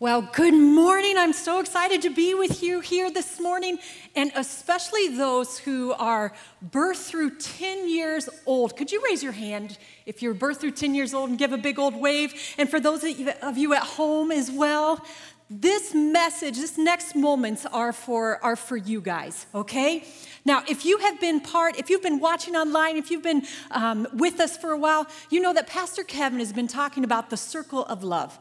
Well, good morning. I'm so excited to be with you here this morning, and especially those who are birth through 10 years old. Could you raise your hand if you're birth through 10 years old and give a big old wave? And for those of you at home as well, this message, this next moments are for, are for you guys, okay? Now, if you have been part, if you've been watching online, if you've been um, with us for a while, you know that Pastor Kevin has been talking about the circle of love.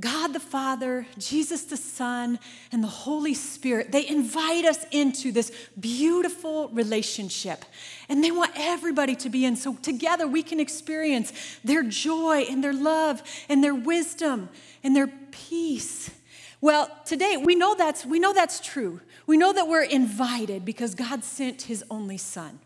God the Father, Jesus the Son, and the Holy Spirit, they invite us into this beautiful relationship. And they want everybody to be in. So together we can experience their joy and their love and their wisdom and their peace. Well, today we know that's we know that's true. We know that we're invited because God sent his only son.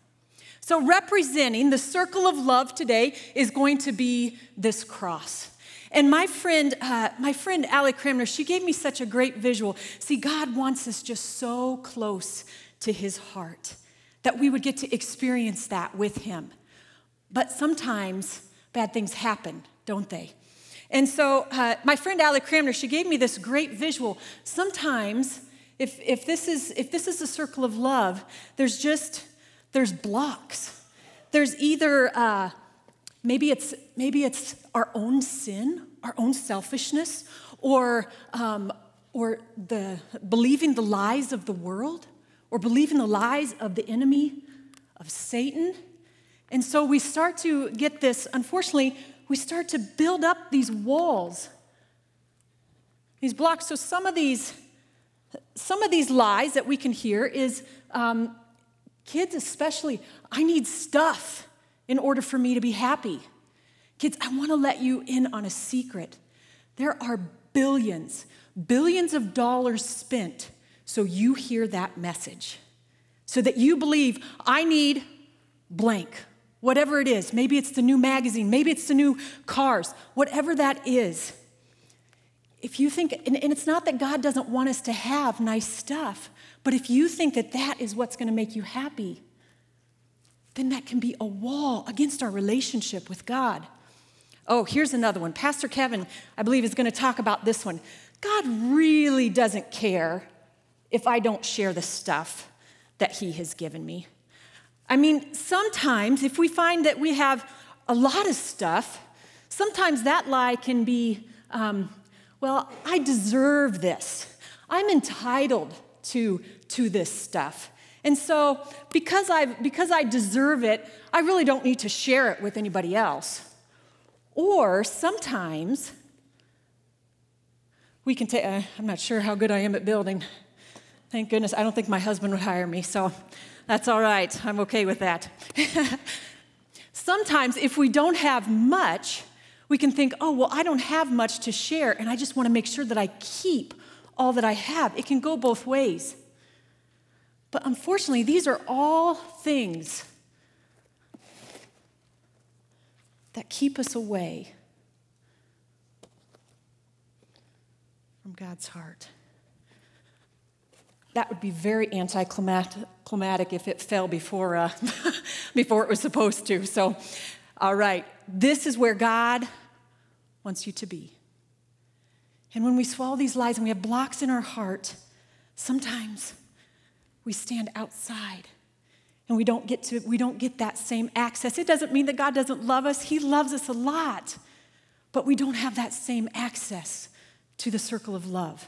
So representing the circle of love today is going to be this cross. And my friend, uh, my friend Allie Cramner, she gave me such a great visual. See, God wants us just so close to his heart that we would get to experience that with him. But sometimes bad things happen, don't they? And so uh, my friend Allie Cramner, she gave me this great visual. Sometimes, if, if, this is, if this is a circle of love, there's just, there's blocks. There's either uh, Maybe it's, maybe it's our own sin, our own selfishness, or, um, or the, believing the lies of the world, or believing the lies of the enemy, of Satan. And so we start to get this, unfortunately, we start to build up these walls, these blocks. So some of these, some of these lies that we can hear is um, kids, especially, I need stuff in order for me to be happy. Kids, I want to let you in on a secret. There are billions, billions of dollars spent so you hear that message, so that you believe, I need blank, whatever it is. Maybe it's the new magazine, maybe it's the new cars, whatever that is. If you think, and, it's not that God doesn't want us to have nice stuff, but if you think that that is what's going to make you happy, then that can be a wall against our relationship with God. Oh, here's another one. Pastor Kevin, I believe, is going to talk about this one. God really doesn't care if I don't share the stuff that He has given me. I mean, sometimes if we find that we have a lot of stuff, sometimes that lie can be, um, well, I deserve this. I'm entitled to, to this stuff. And so, because, i because I deserve it, I really don't need to share it with anybody else. Or sometimes we can take, uh, I'm not sure how good I am at building. Thank goodness, I don't think my husband would hire me, so that's all right. I'm okay with that. sometimes, if we don't have much, we can think, oh, well, I don't have much to share, and I just want to make sure that I keep all that I have. It can go both ways. But unfortunately, these are all things that keep us away from God's heart. That would be very anticlimactic if it fell before, uh, before it was supposed to. So, all right, this is where God wants you to be. And when we swallow these lies and we have blocks in our heart, sometimes we stand outside and we don't get to we don't get that same access. It doesn't mean that god doesn't love us. He loves us a lot but we don't have that same access to the circle of love.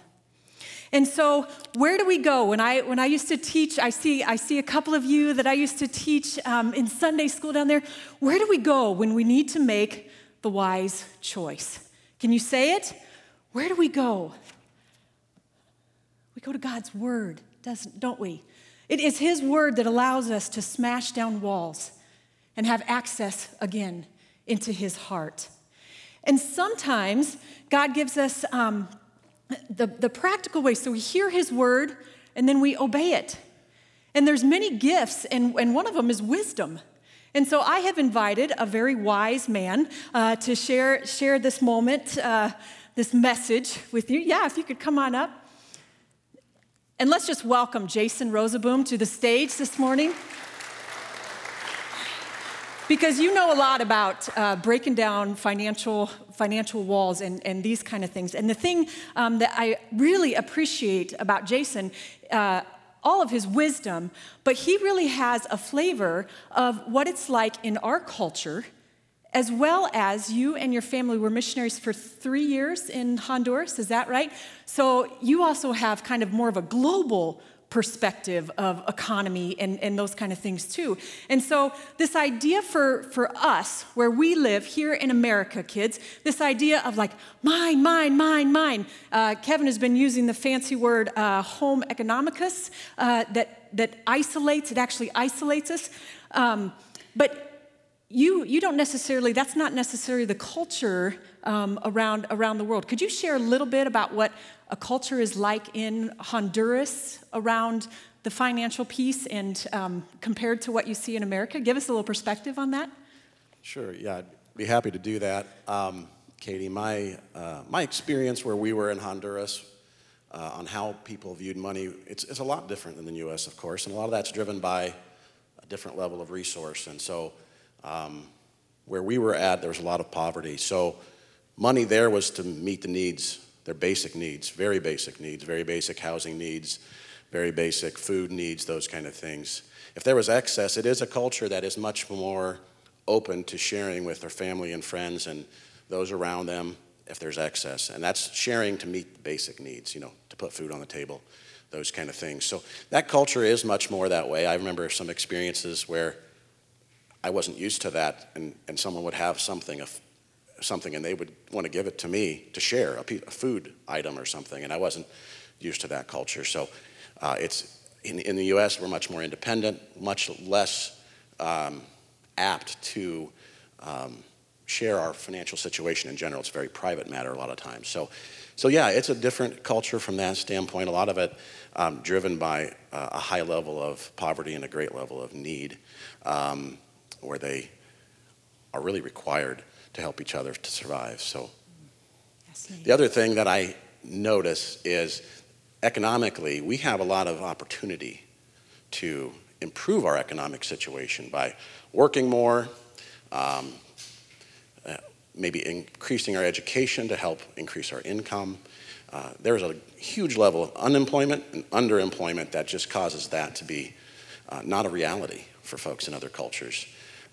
And so where do we go? When i when i used to teach i see i see a couple of you that i used to teach um, in sunday school down there. Where do we go when we need to make the wise choice? Can you say it? Where do we go? We go to god's word doesn't don't we it is His word that allows us to smash down walls and have access again into His heart. And sometimes God gives us um, the, the practical way. So we hear His word and then we obey it. And there's many gifts, and, and one of them is wisdom. And so I have invited a very wise man uh, to share, share this moment, uh, this message with you. Yeah, if you could come on up. And let's just welcome Jason Rosaboom to the stage this morning. because you know a lot about uh, breaking down financial financial walls and, and these kind of things. And the thing um, that I really appreciate about Jason. Uh, all of his wisdom, but he really has a flavor of what it's like in our culture, as well as you and your family were missionaries for three years in Honduras, is that right? So you also have kind of more of a global perspective of economy and, and those kind of things too. And so, this idea for, for us, where we live here in America, kids, this idea of like mine, mine, mine, mine. Uh, Kevin has been using the fancy word uh, homo economicus uh, that, that isolates, it actually isolates us. Um, but you, you don't necessarily, that's not necessarily the culture um, around, around the world. Could you share a little bit about what a culture is like in Honduras around the financial piece and um, compared to what you see in America? Give us a little perspective on that. Sure, yeah, I'd be happy to do that. Um, Katie, my, uh, my experience where we were in Honduras uh, on how people viewed money, it's, it's a lot different than the US, of course, and a lot of that's driven by a different level of resource. And so, um, where we were at, there was a lot of poverty. So, money there was to meet the needs their basic needs, very basic needs, very basic housing needs, very basic food needs, those kind of things. If there was excess, it is a culture that is much more open to sharing with their family and friends and those around them if there's excess. And that's sharing to meet the basic needs, you know, to put food on the table, those kind of things. So that culture is much more that way. I remember some experiences where I wasn't used to that, and, and someone would have something, a something and they would want to give it to me to share, a, a food item or something, and I wasn't used to that culture. So uh, it's in, in, the US, we're much more independent, much less um, apt to um, share our financial situation in general. It's a very private matter a lot of times. So, so yeah, it's a different culture from that standpoint. A lot of it um, driven by uh, a high level of poverty and a great level of need, um, where they are really required to help each other to survive. So, the other thing that I notice is economically, we have a lot of opportunity to improve our economic situation by working more, um, uh, maybe increasing our education to help increase our income. Uh, there's a huge level of unemployment and underemployment that just causes that to be uh, not a reality for folks in other cultures.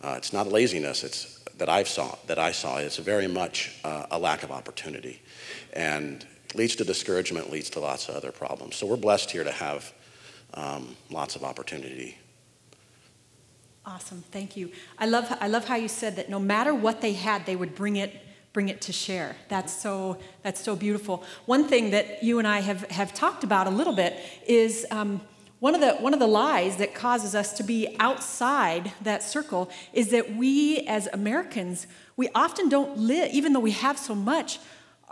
Uh, it's not laziness, it's that I've saw that I saw It's very much uh, a lack of opportunity, and leads to discouragement, leads to lots of other problems. So we're blessed here to have um, lots of opportunity. Awesome, thank you. I love I love how you said that no matter what they had, they would bring it bring it to share. That's so that's so beautiful. One thing that you and I have have talked about a little bit is. Um, one of, the, one of the lies that causes us to be outside that circle is that we as Americans, we often don't live, even though we have so much,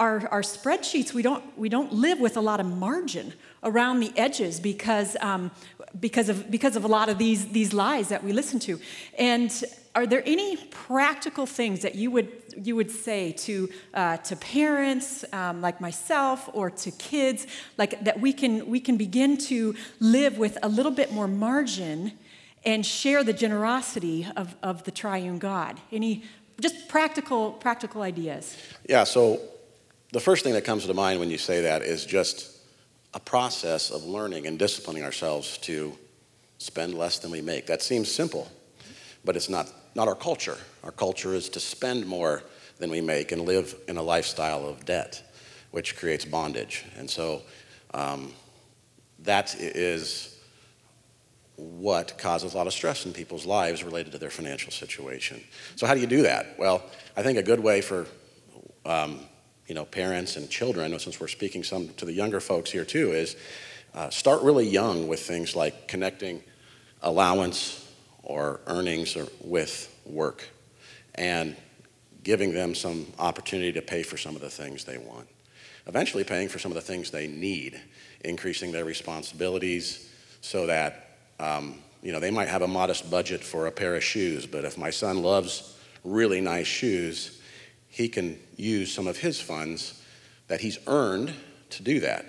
our, our spreadsheets, we don't, we don't live with a lot of margin around the edges because, um, because, of, because of a lot of these, these lies that we listen to. And are there any practical things that you would you would say to uh, to parents um, like myself or to kids like that we can we can begin to live with a little bit more margin and share the generosity of, of the triune God any just practical practical ideas yeah so the first thing that comes to mind when you say that is just a process of learning and disciplining ourselves to spend less than we make that seems simple but it's not not our culture. Our culture is to spend more than we make and live in a lifestyle of debt, which creates bondage. And so um, that is what causes a lot of stress in people's lives related to their financial situation. So how do you do that? Well, I think a good way for um, you know parents and children, since we're speaking some to the younger folks here too, is uh, start really young with things like connecting allowance or earnings or with work and giving them some opportunity to pay for some of the things they want. Eventually, paying for some of the things they need, increasing their responsibilities so that um, you know they might have a modest budget for a pair of shoes, but if my son loves really nice shoes, he can use some of his funds that he's earned to do that.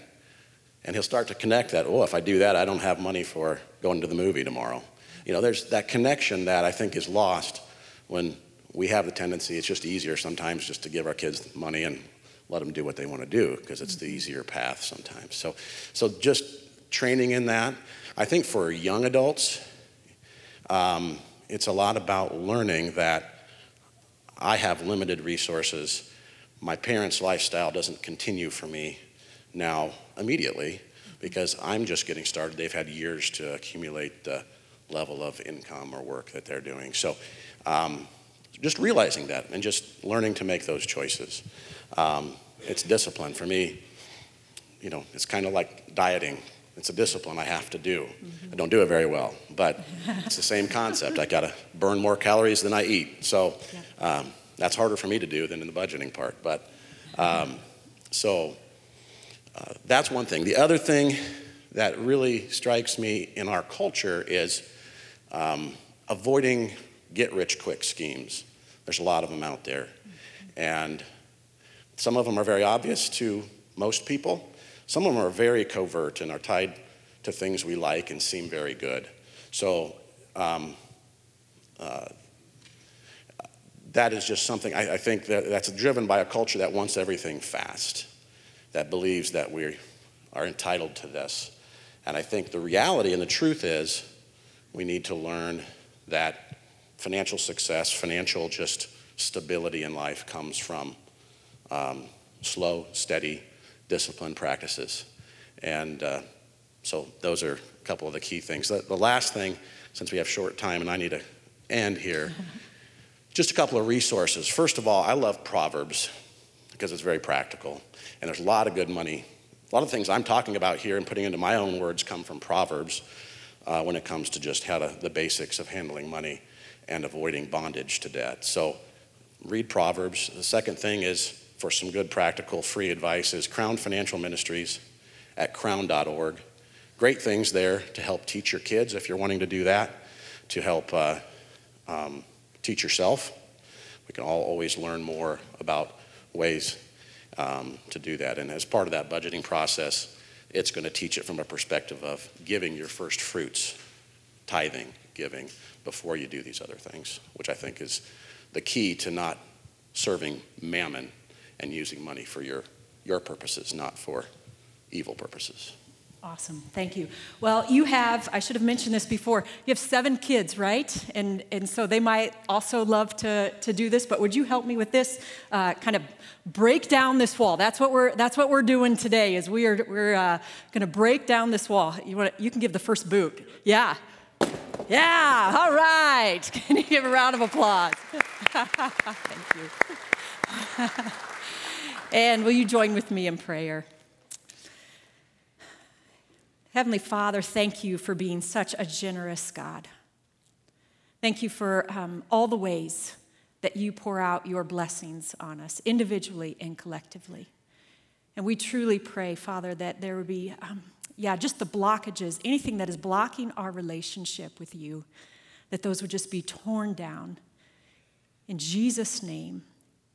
And he'll start to connect that, oh, if I do that, I don't have money for going to the movie tomorrow. You know, there's that connection that I think is lost when we have the tendency, it's just easier sometimes just to give our kids money and let them do what they want to do because it's the easier path sometimes. So, so just training in that. I think for young adults, um, it's a lot about learning that I have limited resources. My parents' lifestyle doesn't continue for me now immediately because I'm just getting started. They've had years to accumulate the level of income or work that they're doing. So, um, just realizing that and just learning to make those choices. Um, it's discipline for me. You know, it's kind of like dieting. It's a discipline I have to do. Mm-hmm. I don't do it very well, but it's the same concept. I got to burn more calories than I eat. So um, that's harder for me to do than in the budgeting part. But um, so uh, that's one thing. The other thing that really strikes me in our culture is um, avoiding get rich quick schemes. There's a lot of them out there. And some of them are very obvious to most people. Some of them are very covert and are tied to things we like and seem very good. So um, uh, that is just something I, I, think that that's driven by a culture that wants everything fast, that believes that we are entitled to this. And I think the reality and the truth is we need to learn that financial success, financial just stability in life comes from um, slow, steady, disciplined practices. And uh, so those are a couple of the key things. The, the, last thing, since we have short time and I need to end here, just a couple of resources. First of all, I love Proverbs because it's very practical and there's a lot of good money. A lot of things I'm talking about here and putting into my own words come from Proverbs uh, when it comes to just how to, the basics of handling money and avoiding bondage to debt. So read Proverbs. The second thing is for some good practical free advice is Crown Financial Ministries at crown.org. Great things there to help teach your kids if you're wanting to do that, to help uh, um, teach yourself. We can all always learn more about ways um, to do that. And as part of that budgeting process, it's going to teach it from a perspective of giving your first fruits, tithing, giving, before you do these other things, which I think is the key to not serving mammon and using money for your, your purposes, not for evil purposes. Awesome. Thank you. Well, you have, I should have mentioned this before, you have seven kids, right? And, and so they might also love to, to do this, but would you help me with this? Uh, kind of break down this wall. That's what we're, that's what we're doing today is we are, we're uh, going to break down this wall. You, want you can give the first boot. Yeah. Yeah. All right. Can you give a round of applause? Thank you. And will you join with me in prayer? Heavenly Father, thank you for being such a generous God. Thank you for um, all the ways that you pour out your blessings on us, individually and collectively. And we truly pray, Father, that there would be, um, yeah, just the blockages, anything that is blocking our relationship with you, that those would just be torn down in Jesus' name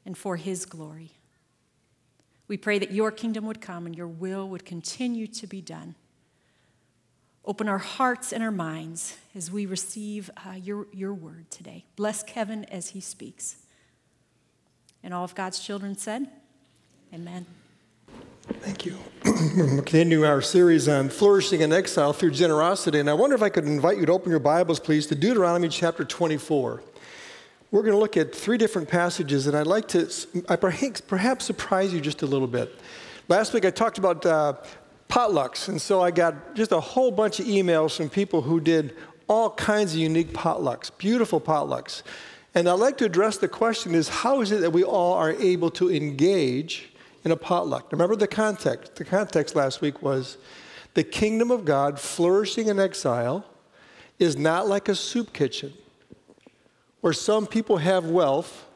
and for his glory. We pray that your kingdom would come and your will would continue to be done. Open our hearts and our minds as we receive uh, your, your word today. Bless Kevin as he speaks. And all of God's children said, Amen. Thank you. We're continuing our series on flourishing in exile through generosity. And I wonder if I could invite you to open your Bibles, please, to Deuteronomy chapter 24. We're going to look at three different passages, and I'd like to I perhaps surprise you just a little bit. Last week I talked about uh, potlucks, and so I got just a whole bunch of emails from people who did all kinds of unique potlucks, beautiful potlucks. And I'd like to address the question is how is it that we all are able to engage in a potluck? Remember the context. The context last week was the kingdom of God flourishing in exile is not like a soup kitchen where some people have wealth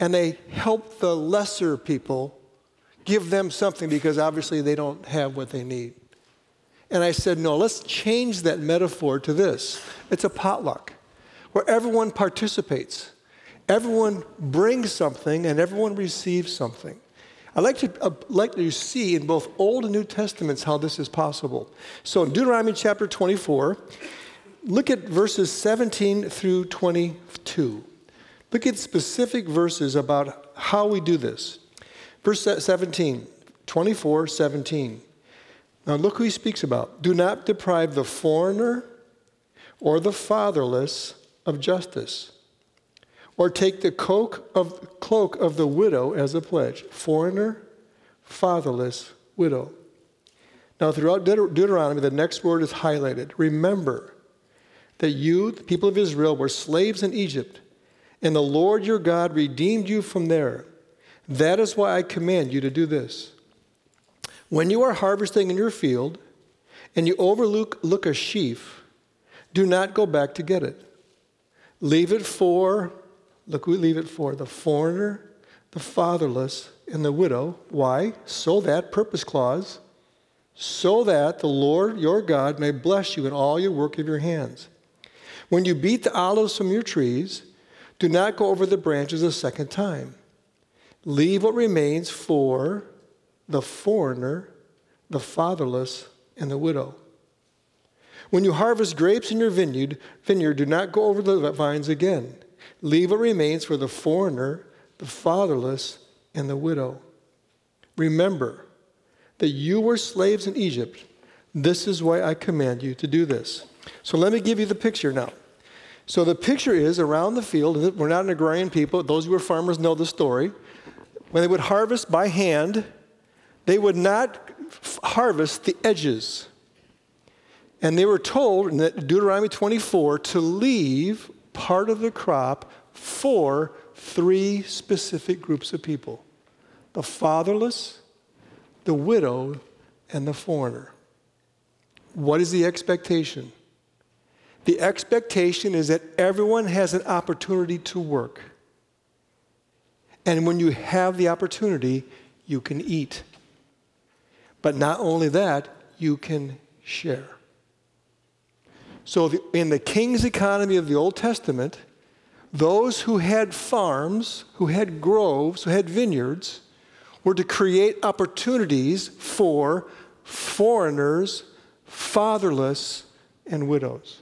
and they help the lesser people give them something because obviously they don't have what they need. And I said, no, let's change that metaphor to this it's a potluck where everyone participates, everyone brings something, and everyone receives something. I like to, uh, like to see in both Old and New Testaments how this is possible. So in Deuteronomy chapter 24, Look at verses 17 through 22. Look at specific verses about how we do this. Verse 17, 24, 17. Now look who he speaks about. Do not deprive the foreigner or the fatherless of justice, or take the cloak of, cloak of the widow as a pledge. Foreigner, fatherless, widow. Now, throughout Deuteronomy, the next word is highlighted. Remember that you, the people of Israel, were slaves in Egypt, and the Lord your God redeemed you from there. That is why I command you to do this. When you are harvesting in your field and you overlook look a sheaf, do not go back to get it. Leave it for, look, we leave it for the foreigner, the fatherless, and the widow. Why? So that, purpose clause, so that the Lord your God may bless you in all your work of your hands. When you beat the olives from your trees, do not go over the branches a second time. Leave what remains for the foreigner, the fatherless, and the widow. When you harvest grapes in your vineyard, vineyard, do not go over the vines again. Leave what remains for the foreigner, the fatherless, and the widow. Remember that you were slaves in Egypt. This is why I command you to do this. So let me give you the picture now. So the picture is around the field, we're not an agrarian people, those who are farmers know the story. When they would harvest by hand, they would not harvest the edges. And they were told in Deuteronomy 24 to leave part of the crop for three specific groups of people the fatherless, the widow, and the foreigner. What is the expectation? The expectation is that everyone has an opportunity to work. And when you have the opportunity, you can eat. But not only that, you can share. So, in the king's economy of the Old Testament, those who had farms, who had groves, who had vineyards, were to create opportunities for foreigners, fatherless, and widows.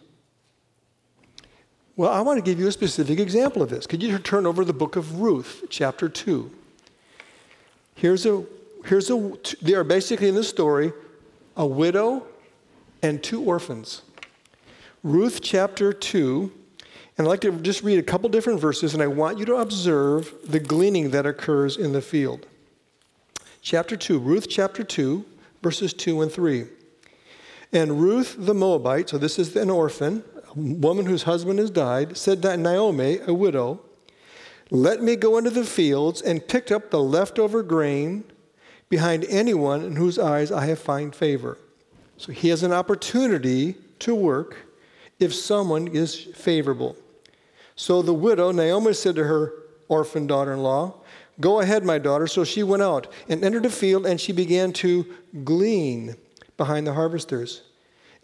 Well, I want to give you a specific example of this. Could you turn over the book of Ruth, chapter 2? Here's a here's a, they are basically in this story a widow and two orphans. Ruth chapter 2, and I'd like to just read a couple different verses, and I want you to observe the gleaning that occurs in the field. Chapter 2, Ruth chapter 2, verses 2 and 3. And Ruth the Moabite, so this is an orphan, woman whose husband has died, said to Naomi, a widow, Let me go into the fields and pick up the leftover grain behind anyone in whose eyes I have found favor. So he has an opportunity to work if someone is favorable. So the widow, Naomi, said to her orphan daughter in law, Go ahead, my daughter. So she went out and entered a field, and she began to glean behind the harvesters.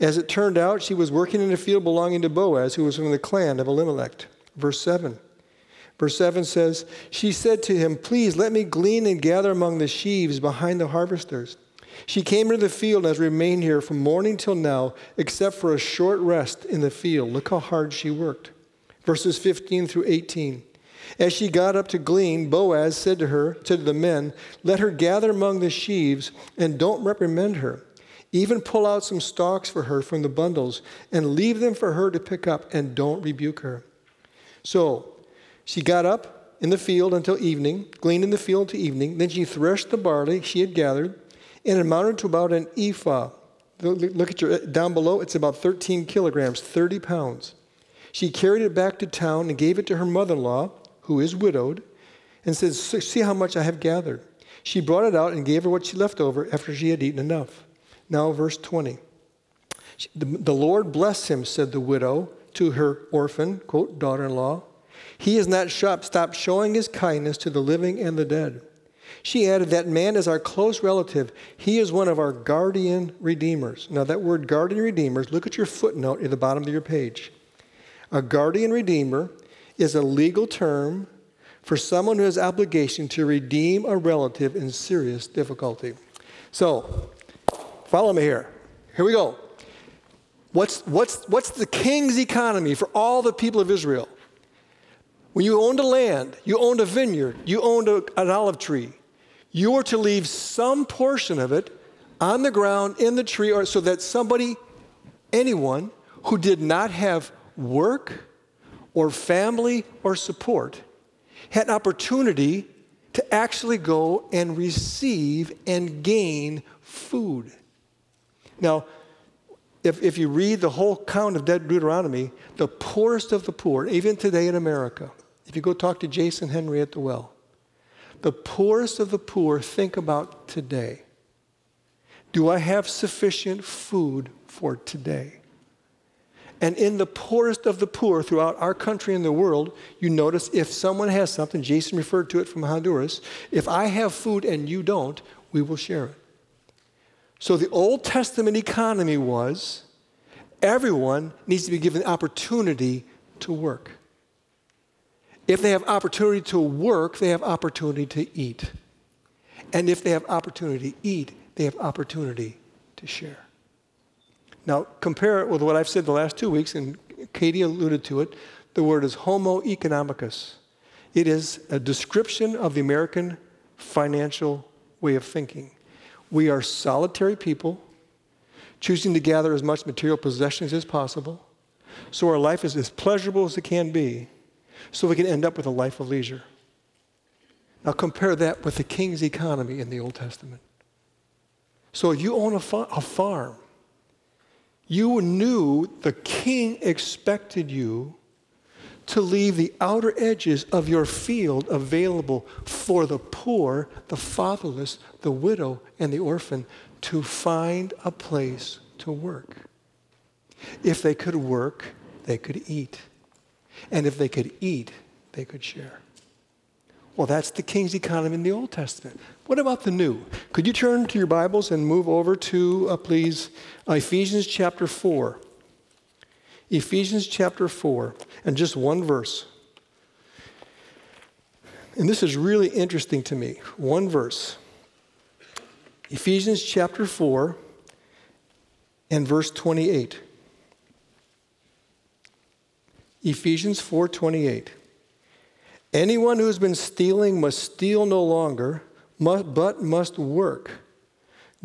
As it turned out, she was working in a field belonging to Boaz, who was from the clan of Elimelech. Verse 7. Verse 7 says, She said to him, Please let me glean and gather among the sheaves behind the harvesters. She came into the field and has remained here from morning till now, except for a short rest in the field. Look how hard she worked. Verses 15 through 18. As she got up to glean, Boaz said to her, to the men, Let her gather among the sheaves and don't reprimand her. Even pull out some stalks for her from the bundles and leave them for her to pick up and don't rebuke her. So she got up in the field until evening, gleaned in the field to evening. Then she threshed the barley she had gathered, and it amounted to about an ephah. Look at your uh, down below, it's about 13 kilograms, 30 pounds. She carried it back to town and gave it to her mother in law, who is widowed, and said, See how much I have gathered. She brought it out and gave her what she left over after she had eaten enough. Now, verse 20. The Lord bless him, said the widow to her orphan, quote, daughter in law. He has not stopped showing his kindness to the living and the dead. She added, That man is our close relative. He is one of our guardian redeemers. Now, that word guardian redeemers, look at your footnote at the bottom of your page. A guardian redeemer is a legal term for someone who has obligation to redeem a relative in serious difficulty. So, follow me here. Here we go. What's, what's, what's the king's economy for all the people of Israel? when you owned a land, you owned a vineyard, you owned a, an olive tree, you were to leave some portion of it on the ground, in the tree, or so that somebody, anyone who did not have work or family or support had an opportunity to actually go and receive and gain food. Now, if, if you read the whole count of Deuteronomy, the poorest of the poor, even today in America, if you go talk to Jason Henry at the well, the poorest of the poor think about today. Do I have sufficient food for today? And in the poorest of the poor throughout our country and the world, you notice if someone has something, Jason referred to it from Honduras, if I have food and you don't, we will share it. So the Old Testament economy was everyone needs to be given opportunity to work. If they have opportunity to work, they have opportunity to eat. And if they have opportunity to eat, they have opportunity to share. Now, compare it with what I've said the last two weeks, and Katie alluded to it. The word is homo economicus. It is a description of the American financial way of thinking. We are solitary people, choosing to gather as much material possessions as possible, so our life is as pleasurable as it can be, so we can end up with a life of leisure. Now, compare that with the king's economy in the Old Testament. So, you own a, fa- a farm you knew the king expected you to leave the outer edges of your field available for the poor, the fatherless, the widow, and the orphan to find a place to work. If they could work, they could eat. And if they could eat, they could share. Well, that's the king's economy in the Old Testament. What about the new? Could you turn to your Bibles and move over to, uh, please, Ephesians chapter 4. Ephesians chapter 4, and just one verse. And this is really interesting to me. One verse. Ephesians chapter 4 and verse 28. Ephesians 4:28. Anyone who has been stealing must steal no longer, but must work,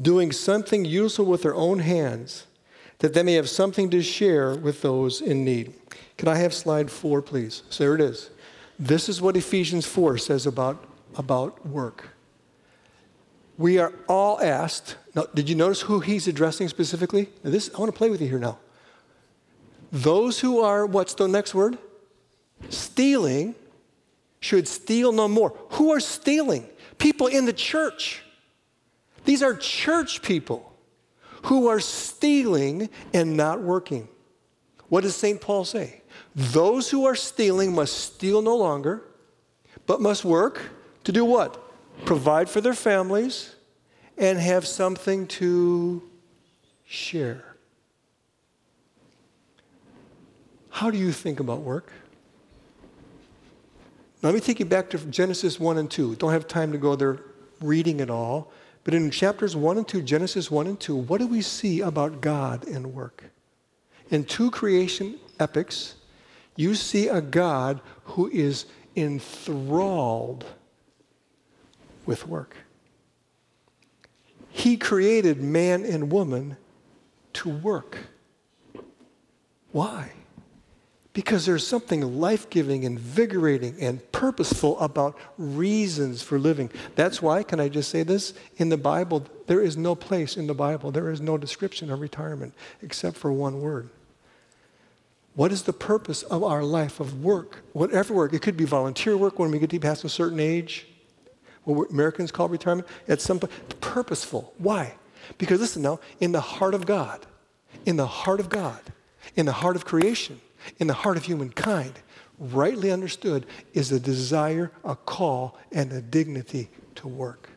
doing something useful with their own hands, that they may have something to share with those in need. Can I have slide four, please? So there it is. This is what Ephesians 4 says about, about work. We are all asked. Now, did you notice who he's addressing specifically? Now this, I want to play with you here now. Those who are, what's the next word? Stealing should steal no more. Who are stealing? People in the church. These are church people who are stealing and not working. What does St. Paul say? Those who are stealing must steal no longer, but must work to do what? Provide for their families and have something to share. How do you think about work? let me take you back to Genesis 1 and 2. Don't have time to go there reading it all. But in chapters 1 and 2, Genesis 1 and 2, what do we see about God and work? In two creation epics, you see a God who is enthralled with work. He created man and woman to work. Why? Because there's something life giving, invigorating, and purposeful about reasons for living. That's why, can I just say this? In the Bible, there is no place in the Bible, there is no description of retirement except for one word. What is the purpose of our life of work? Whatever work. It could be volunteer work when we get to past a certain age, what Americans call retirement. At some point, purposeful. Why? Because listen now, in the heart of God, in the heart of God, in the heart of creation, in the heart of humankind, rightly understood, is a desire, a call, and a dignity to work.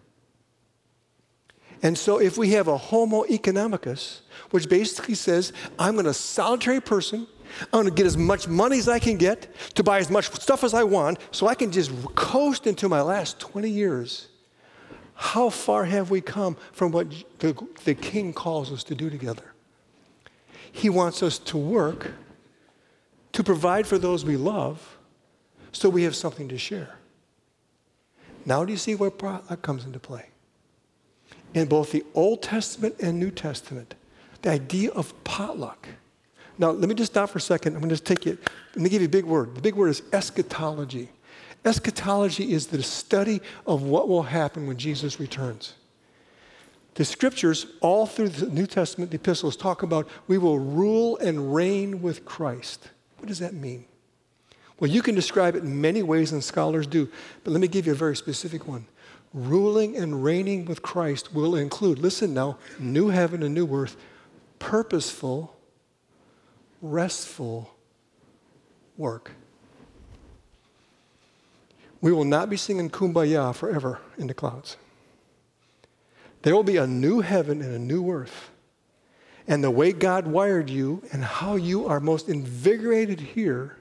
And so, if we have a homo economicus, which basically says, I'm a solitary person, I'm going to get as much money as I can get to buy as much stuff as I want so I can just coast into my last 20 years. How far have we come from what the, the king calls us to do together? He wants us to work to provide for those we love, so we have something to share. Now, do you see where that comes into play? In both the Old Testament and New Testament, the idea of potluck. Now, let me just stop for a second. I'm going to just take it. Let me give you a big word. The big word is eschatology. Eschatology is the study of what will happen when Jesus returns. The scriptures, all through the New Testament, the epistles, talk about we will rule and reign with Christ. What does that mean? Well, you can describe it in many ways, and scholars do, but let me give you a very specific one. Ruling and reigning with Christ will include, listen now, new heaven and new earth, purposeful, restful work. We will not be singing kumbaya forever in the clouds. There will be a new heaven and a new earth. And the way God wired you and how you are most invigorated here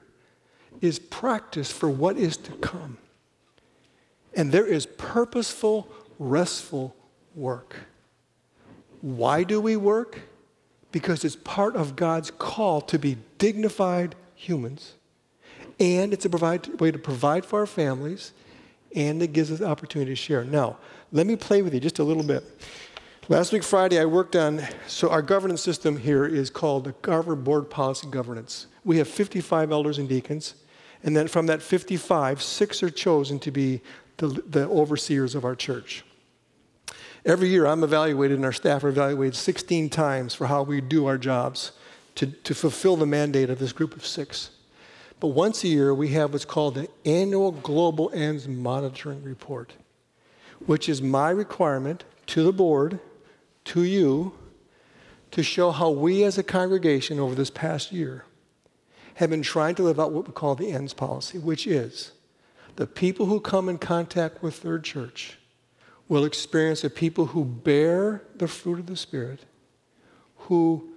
is practice for what is to come. And there is purposeful, restful work. Why do we work? Because it's part of God's call to be dignified humans and it's a provide, way to provide for our families, and it gives us the opportunity to share. Now, let me play with you just a little bit. Last week, Friday, I worked on, so our governance system here is called the Carver Board Policy Governance. We have 55 elders and deacons, and then from that 55, six are chosen to be the, the overseers of our church. Every year, I'm evaluated, and our staff are evaluated 16 times for how we do our jobs to, to fulfill the mandate of this group of six. But once a year, we have what's called the Annual Global Ends Monitoring Report, which is my requirement to the board, to you, to show how we as a congregation over this past year have been trying to live out what we call the ends policy, which is the people who come in contact with Third Church will experience a people who bear the fruit of the Spirit, who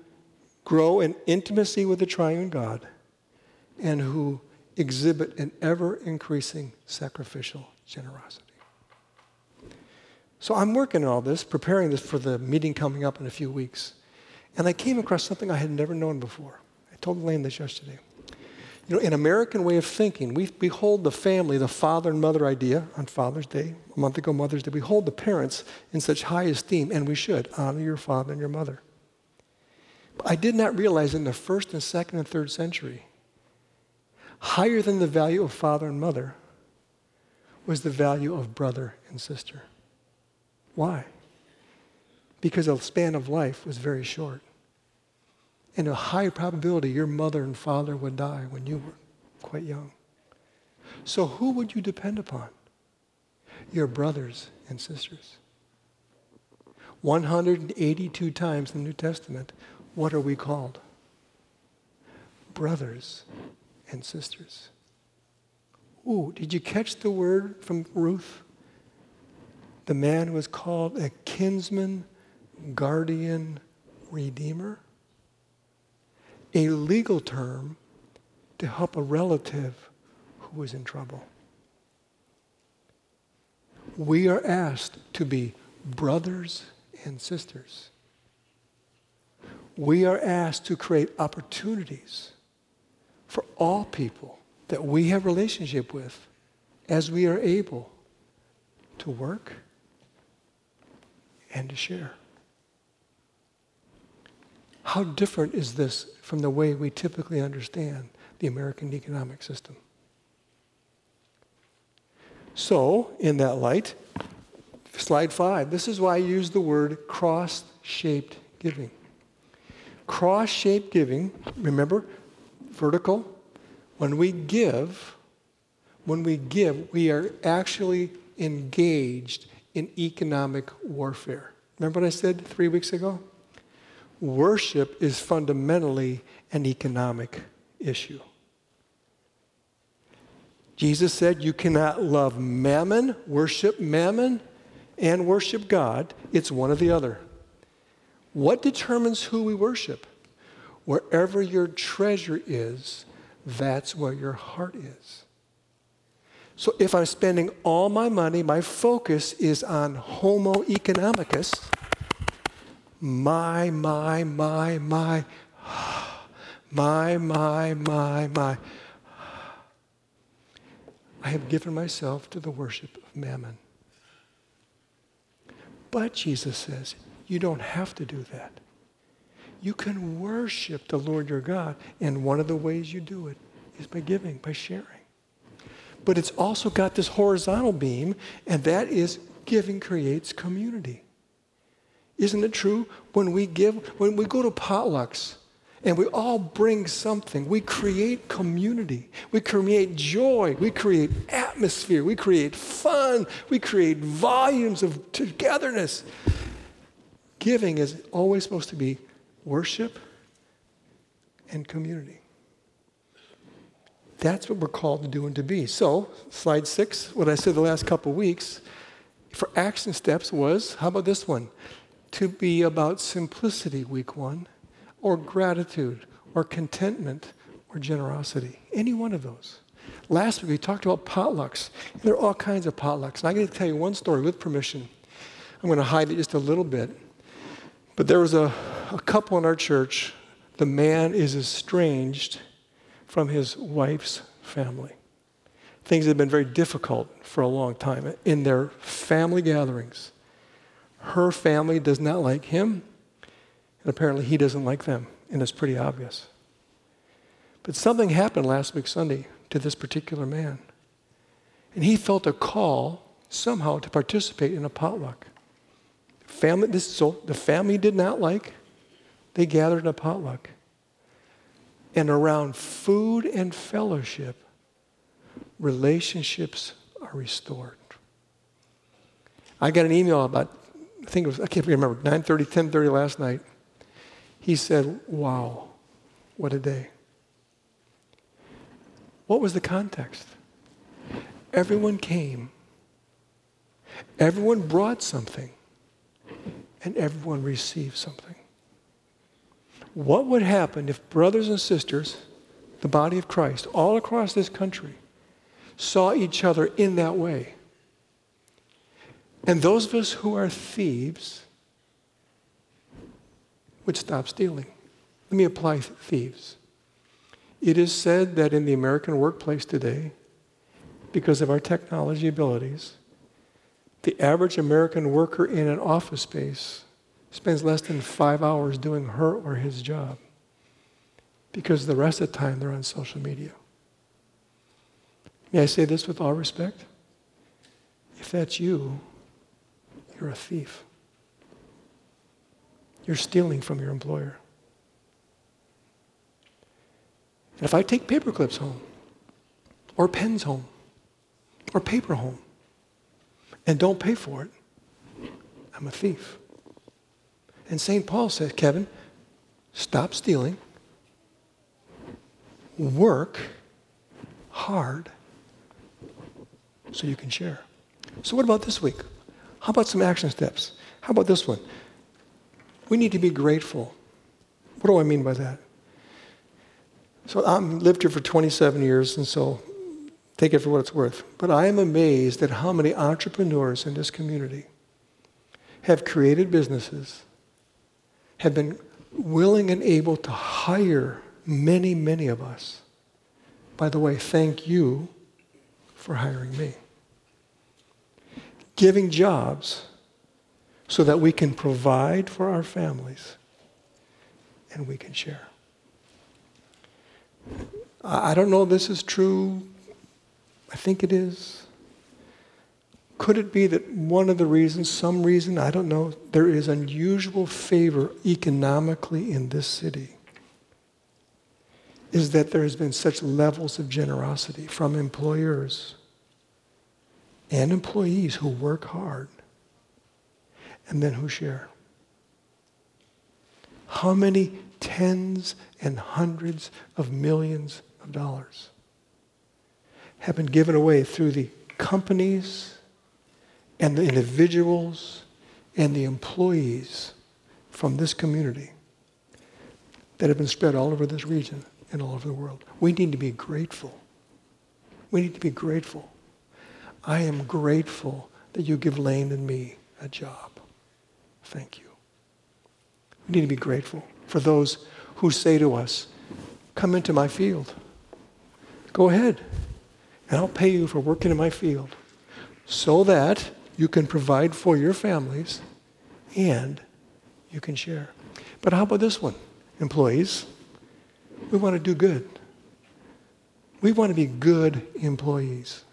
grow in intimacy with the triune God and who exhibit an ever increasing sacrificial generosity. So I'm working on all this, preparing this for the meeting coming up in a few weeks. And I came across something I had never known before. I told Elaine this yesterday. You know, in American way of thinking, we, we hold the family, the father and mother idea on Father's Day, a month ago, Mother's Day. We hold the parents in such high esteem, and we should honor your father and your mother. But I did not realize in the first and second and third century higher than the value of father and mother was the value of brother and sister. Why? Because the span of life was very short. And a high probability your mother and father would die when you were quite young. So who would you depend upon? Your brothers and sisters. 182 times in the New Testament, what are we called? Brothers and sisters. Ooh, did you catch the word from Ruth? The man was called a kinsman, guardian, redeemer. A legal term to help a relative who was in trouble. We are asked to be brothers and sisters. We are asked to create opportunities for all people that we have relationship with as we are able to work and to share. How different is this from the way we typically understand the American economic system? So, in that light, slide five, this is why I use the word cross shaped giving. Cross shaped giving, remember, vertical. When we give, when we give, we are actually engaged in economic warfare. Remember what I said three weeks ago? Worship is fundamentally an economic issue. Jesus said you cannot love mammon, worship mammon, and worship God. It's one or the other. What determines who we worship? Wherever your treasure is, that's where your heart is. So if I'm spending all my money, my focus is on Homo economicus, my, my, my, my, my, my, my, my. I have given myself to the worship of mammon. But Jesus says, you don't have to do that. You can worship the Lord your God, and one of the ways you do it is by giving, by sharing. But it's also got this horizontal beam, and that is giving creates community. Isn't it true? When we give, when we go to potlucks, and we all bring something. We create community. We create joy. We create atmosphere. We create fun. We create volumes of togetherness. Giving is always supposed to be worship and community. That's what we're called to do and to be. So, slide six, what I said the last couple weeks for action steps was how about this one? To be about simplicity, week one or gratitude or contentment or generosity. Any one of those. Last week we talked about potlucks. There are all kinds of potlucks. And I'm going to tell you one story with permission. I'm going to hide it just a little bit. But there was a, a couple in our church. The man is estranged from his wife's family. Things have been very difficult for a long time in their family gatherings. Her family does not like him. And apparently he doesn't like them, and it's pretty obvious. But something happened last week, Sunday, to this particular man. And he felt a call somehow to participate in a potluck. Family, this, so the family did not like, they gathered in a potluck. And around food and fellowship, relationships are restored. I got an email about, I think it was, I can't remember, 9.30, 10.30 last night he said, Wow, what a day. What was the context? Everyone came, everyone brought something, and everyone received something. What would happen if brothers and sisters, the body of Christ, all across this country, saw each other in that way? And those of us who are thieves would stop stealing. Let me apply thieves. It is said that in the American workplace today, because of our technology abilities, the average American worker in an office space spends less than five hours doing her or his job because the rest of the time they're on social media. May I say this with all respect? If that's you, you're a thief. You're stealing from your employer. And if I take paper clips home, or pens home, or paper home, and don't pay for it, I'm a thief. And St. Paul says, Kevin, stop stealing, work hard so you can share. So, what about this week? How about some action steps? How about this one? We need to be grateful. What do I mean by that? So I've lived here for 27 years, and so take it for what it's worth. But I am amazed at how many entrepreneurs in this community have created businesses, have been willing and able to hire many, many of us. By the way, thank you for hiring me. Giving jobs so that we can provide for our families and we can share. I don't know if this is true. I think it is. Could it be that one of the reasons, some reason, I don't know, there is unusual favor economically in this city? Is that there has been such levels of generosity from employers and employees who work hard and then who share? How many tens and hundreds of millions of dollars have been given away through the companies and the individuals and the employees from this community that have been spread all over this region and all over the world. We need to be grateful. We need to be grateful. I am grateful that you give Elaine and me a job. Thank you. We need to be grateful for those who say to us, Come into my field. Go ahead. and I'll pay you for working in my field so that you can provide for your families and you can share. But how about this one, employees? We want to do good. We want to be good employees.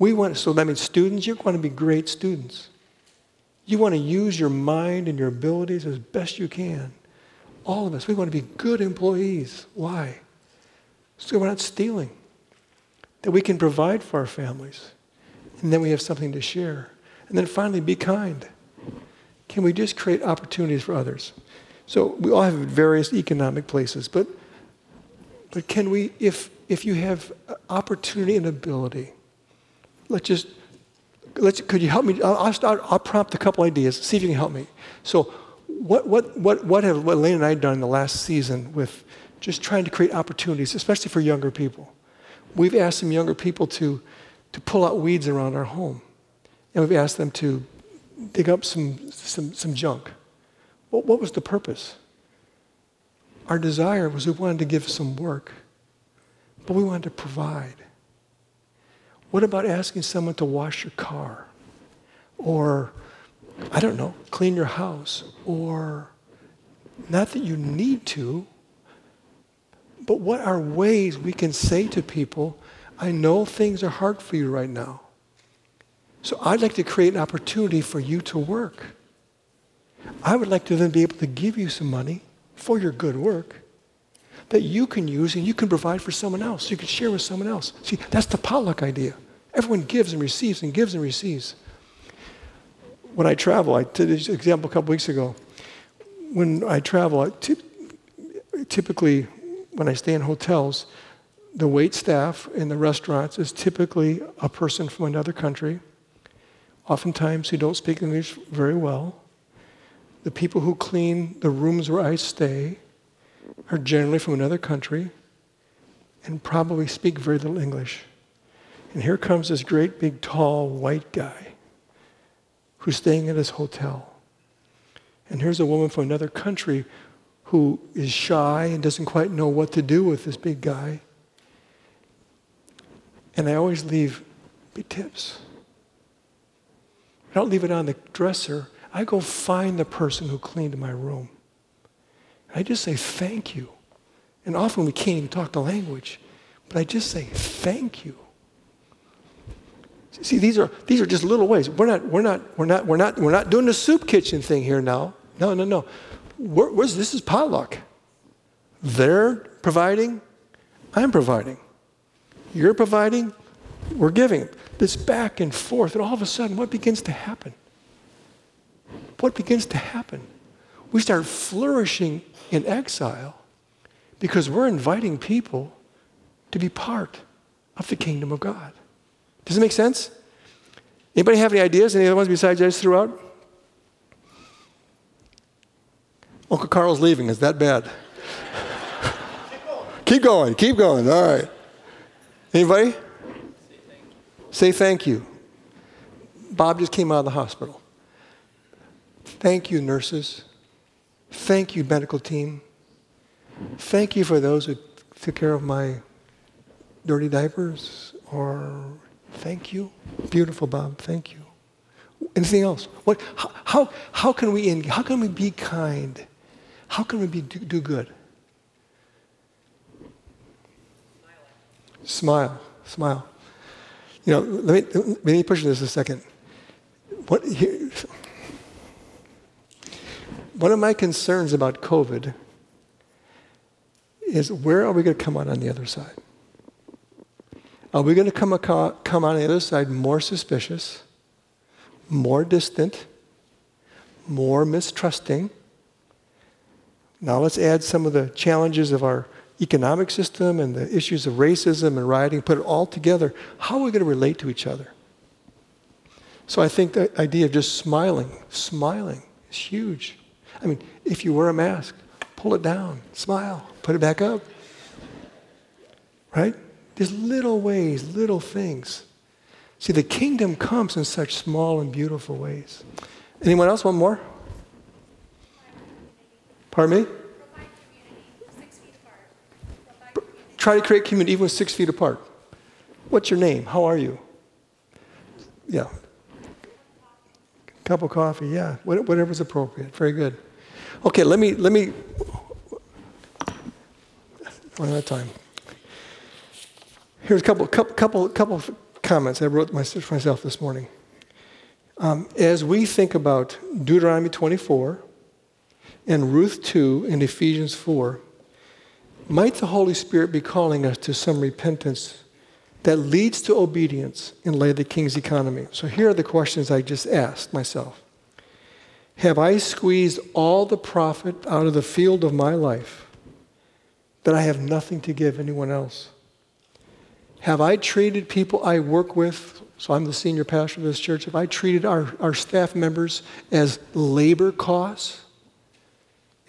We want, so that means students, you want to be great students. You want to use your mind and your abilities as best you can. All of us, we want to be good employees. Why? So we're not stealing. That we can provide for our families. And then we have something to share. And then finally, be kind. Can we just create opportunities for others? So we all have various economic places, but, but can we, if, if you have opportunity and ability, let's just, let's, could you help me? I'll, I'll, start, I'll prompt a couple ideas, see if you can help me. So what, what, what, what have what Elaine and I done in the last season with just trying to create opportunities, especially for younger people? We've asked some younger people to, to pull out weeds around our home. And we've asked them to dig up some, some, some junk. What, what was the purpose? Our desire was we wanted to give some work, but we wanted to provide. What about asking someone to wash your car? Or, I don't know, clean your house? Or, not that you need to, but what are ways we can say to people, I know things are hard for you right now. So I'd like to create an opportunity for you to work. I would like to then be able to give you some money for your good work that you can use and you can provide for someone else. You can share with someone else. See, that's the potluck idea. Everyone gives and receives and gives and receives. When I travel, I did this example a couple weeks ago. When I travel, I typically when I stay in hotels, the wait staff in the restaurants is typically a person from another country, oftentimes who don't speak English very well. The people who clean the rooms where I stay are generally from another country and probably speak very little English. And here comes this great big tall white guy who's staying at his hotel. And here's a woman from another country who is shy and doesn't quite know what to do with this big guy. And I always leave tips. I don't leave it on the dresser. I go find the person who cleaned my room. I just say thank you. And often we can't even talk the language, but I just say thank you. See, these are, these are just little ways. We're not, we're, not, we're, not, we're, not, we're not doing the soup kitchen thing here now. No, no, no. We're, this is potluck. They're providing, I'm providing. You're providing, we're giving. This back and forth, and all of a sudden, what begins to happen? What begins to happen? We start flourishing in exile because we're inviting people to be part of the kingdom of God. Does it make sense? Anybody have any ideas? Any other ones besides I just threw out? Uncle Carl's leaving. Is that bad? keep going. Keep going. Keep going. All right. Anybody? Say thank you. Bob just came out of the hospital. Thank you, nurses. Thank you, medical team. Thank you for those who took care of my dirty diapers. Or thank you. Beautiful, Bob. Thank you. Anything else? What, how, how, how, can, we, how can we be kind? How can we be, do, do good? Smile. Smile. You know, let me, let me push this a second. What, here, one of my concerns about COVID is where are we going to come out on the other side? Are we going to come, come on the other side more suspicious, more distant, more mistrusting? Now let's add some of the challenges of our economic system and the issues of racism and rioting, put it all together. How are we going to relate to each other? So I think the idea of just smiling, smiling is huge. I mean, if you wear a mask, pull it down, smile, put it back up. Right? There's little ways, little things. See, the kingdom comes in such small and beautiful ways. Anyone else want more? Pardon me? Try to create community even with six feet apart. What's your name? How are you? Yeah. Cup of coffee, yeah. Whatever's appropriate. Very good. Okay, let me, let me, one at a time. Here's a couple, couple, couple, couple comments I wrote myself this morning. Um, as we think about Deuteronomy 24 and Ruth 2 and Ephesians 4, might the Holy Spirit be calling us to some repentance that leads to obedience in lay the king's economy? So here are the questions I just asked myself. Have I squeezed all the profit out of the field of my life that I have nothing to give anyone else? Have I treated people I work with, so I'm the senior pastor of this church, have I treated our, our staff members as labor costs?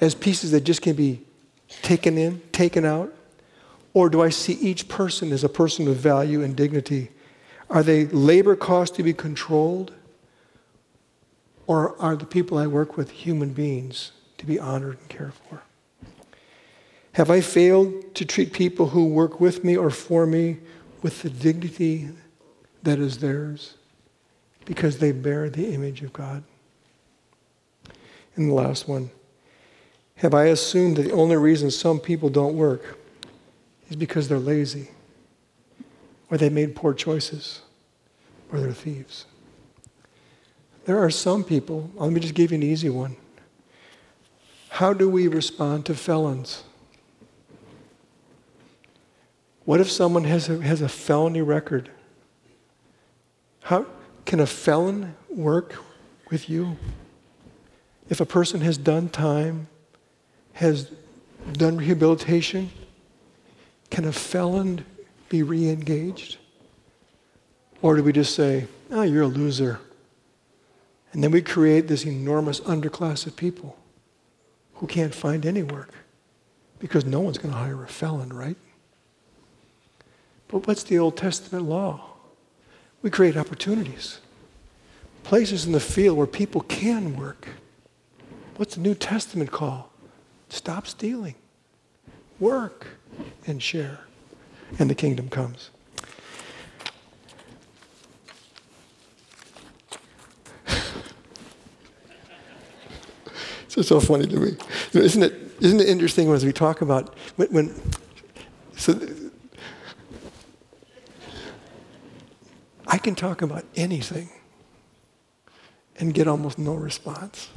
As pieces that just can be taken in, taken out? Or do I see each person as a person of value and dignity? Are they labor costs to be controlled? Or are the people I work with human beings to be honored and cared for? Have I failed to treat people who work with me or for me with the dignity that is theirs because they bear the image of God? And the last one have I assumed that the only reason some people don't work is because they're lazy, or they made poor choices, or they're thieves? There are some people, let me just give you an easy one. How do we respond to felons? What if someone has a, has a felony record? How can a felon work with you? If a person has done time, has done rehabilitation, can a felon be re engaged? Or do we just say, oh, you're a loser? And then we create this enormous underclass of people who can't find any work because no one's going to hire a felon, right? But what's the Old Testament law? We create opportunities, places in the field where people can work. What's the New Testament call? Stop stealing, work, and share, and the kingdom comes. It's so funny to me. Isn't, it, isn't it interesting as we talk about when, when so I can talk about anything and get almost no response.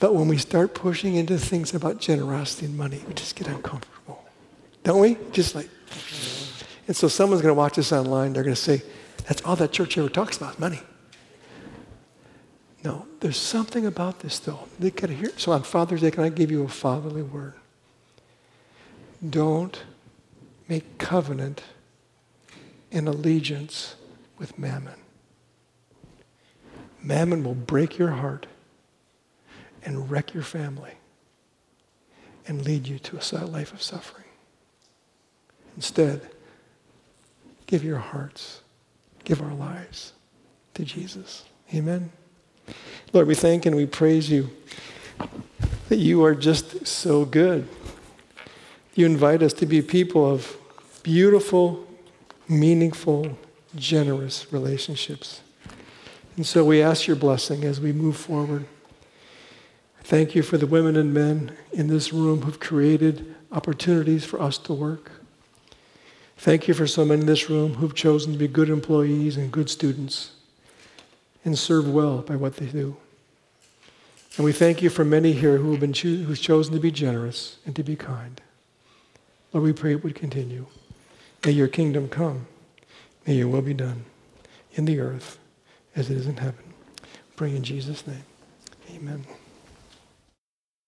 But when we start pushing into things about generosity and money, we just get uncomfortable. Don't we? Just like. And so someone's going to watch this online. They're going to say, that's all that church ever talks about, money. No, there's something about this, though. They to hear. So on Father's Day, can I give you a fatherly word? Don't make covenant and allegiance with mammon. Mammon will break your heart and wreck your family and lead you to a life of suffering. Instead, give your hearts, give our lives to Jesus. Amen. Lord, we thank and we praise you that you are just so good. You invite us to be people of beautiful, meaningful, generous relationships. And so we ask your blessing as we move forward. Thank you for the women and men in this room who've created opportunities for us to work. Thank you for so many in this room who've chosen to be good employees and good students and serve well by what they do. And we thank you for many here who have been cho- who've chosen to be generous and to be kind. Lord, we pray it would continue. May your kingdom come. May your will be done in the earth as it is in heaven. Pray in Jesus' name. Amen.